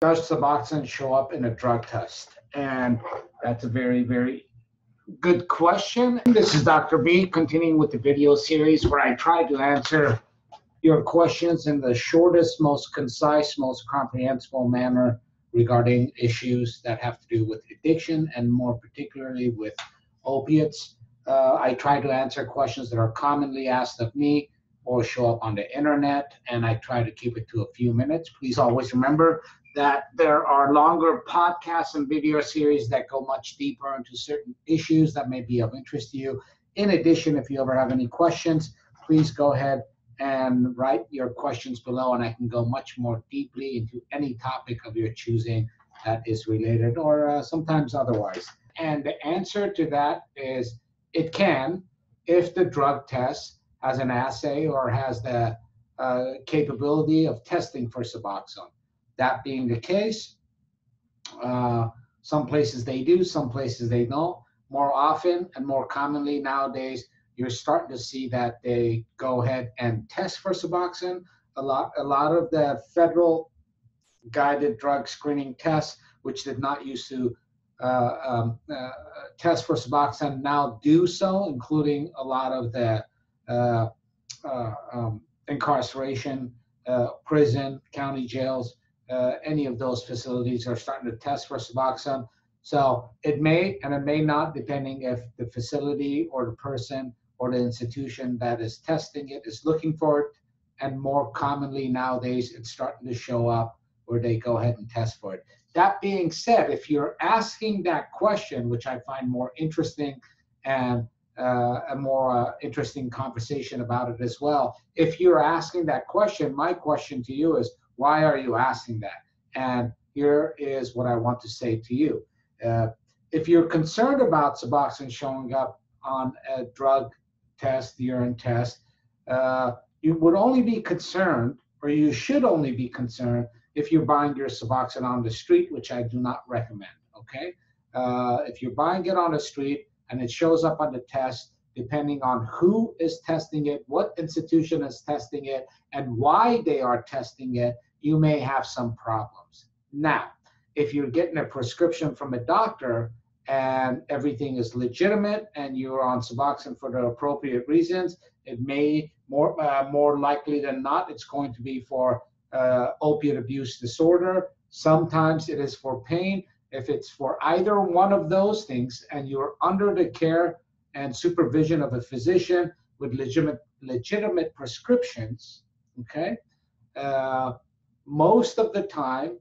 does Suboxone show up in a drug test? And that's a very, very good question. This is Dr. B, continuing with the video series where I try to answer your questions in the shortest, most concise, most comprehensible manner regarding issues that have to do with addiction and more particularly with opiates. Uh, I try to answer questions that are commonly asked of me or show up on the internet, and I try to keep it to a few minutes. Please always remember that there are longer podcasts and video series that go much deeper into certain issues that may be of interest to you. In addition, if you ever have any questions, please go ahead and write your questions below, and I can go much more deeply into any topic of your choosing that is related or uh, sometimes otherwise. And the answer to that is it can if the drug test has an assay or has the uh, capability of testing for Suboxone. That being the case, uh, some places they do, some places they don't. More often and more commonly nowadays, you're starting to see that they go ahead and test for Suboxone. A lot, a lot of the federal guided drug screening tests, which did not used to uh, um, uh, test for Suboxone, now do so, including a lot of the uh, uh um, incarceration, uh, prison, county jails uh, any of those facilities are starting to test for Suboxone. So it may and it may not, depending if the facility or the person or the institution that is testing it is looking for it. And more commonly nowadays, it's starting to show up where they go ahead and test for it. That being said, if you're asking that question, which I find more interesting and uh, a more uh, interesting conversation about it as well, if you're asking that question, my question to you is why are you asking that? And here is what I want to say to you. Uh, if you're concerned about Suboxone showing up on a drug test, urine test, uh, you would only be concerned, or you should only be concerned, if you're buying your Suboxone on the street, which I do not recommend. Okay, uh, if you're buying it on the street and it shows up on the test, depending on who is testing it, what institution is testing it, and why they are testing it, you may have some problems. Now, if you're getting a prescription from a doctor and everything is legitimate and you're on Suboxone for the appropriate reasons, it may more uh, more likely than not it's going to be for uh, opiate abuse disorder. Sometimes it is for pain. If it's for either one of those things and you're under the care and supervision of a physician with legitimate legitimate prescriptions, okay, uh, most of the time,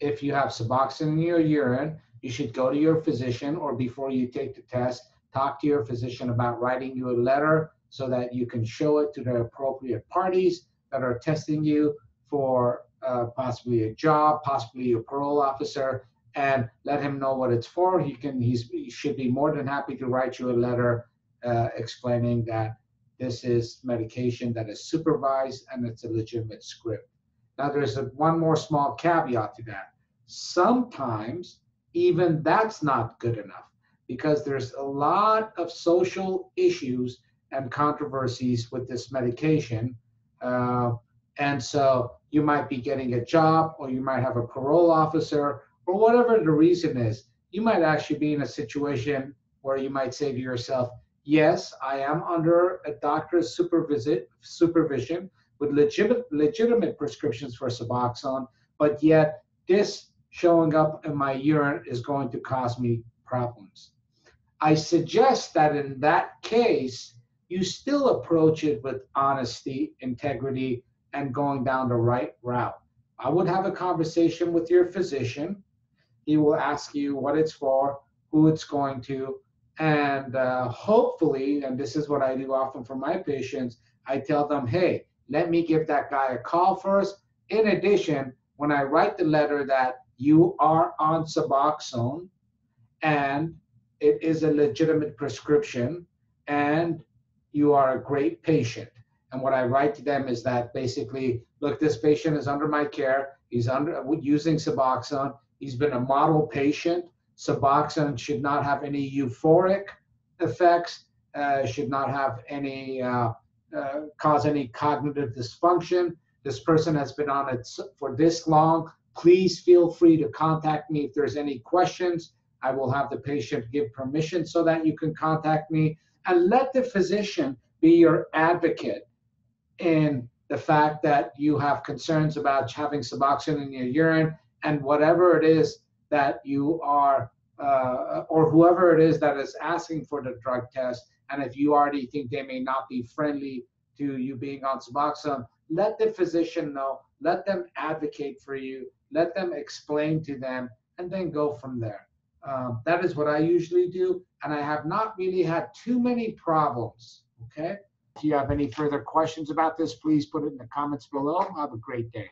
if you have Suboxone in your urine, you should go to your physician or before you take the test, talk to your physician about writing you a letter so that you can show it to the appropriate parties that are testing you for uh, possibly a job, possibly a parole officer, and let him know what it's for. He can he's, he should be more than happy to write you a letter uh, explaining that this is medication that is supervised and it's a legitimate script. Now, there's a, one more small caveat to that. Sometimes even that's not good enough because there's a lot of social issues and controversies with this medication. Uh, and so you might be getting a job or you might have a parole officer or whatever the reason is. You might actually be in a situation where you might say to yourself, yes, I am under a doctor's supervision with legitimate, legitimate prescriptions for Suboxone, but yet this showing up in my urine is going to cause me problems. I suggest that in that case, you still approach it with honesty, integrity, and going down the right route. I would have a conversation with your physician. He will ask you what it's for, who it's going to, and uh, hopefully, and this is what I do often for my patients, I tell them, hey, let me give that guy a call first. In addition, when I write the letter that you are on Suboxone and it is a legitimate prescription and you are a great patient. And what I write to them is that basically, look, this patient is under my care. He's under using Suboxone. He's been a model patient. Suboxone should not have any euphoric effects, uh, should not have any uh, uh, cause any cognitive dysfunction. This person has been on it for this long. Please feel free to contact me if there's any questions. I will have the patient give permission so that you can contact me and let the physician be your advocate in the fact that you have concerns about having Suboxone in your urine and whatever it is that you are, uh, or whoever it is that is asking for the drug test, and if you already think they may not be friendly to you being on Suboxone, let the physician know, let them advocate for you, let them explain to them, and then go from there. Um, that is what I usually do, and I have not really had too many problems. Okay. If you have any further questions about this, please put it in the comments below. Have a great day.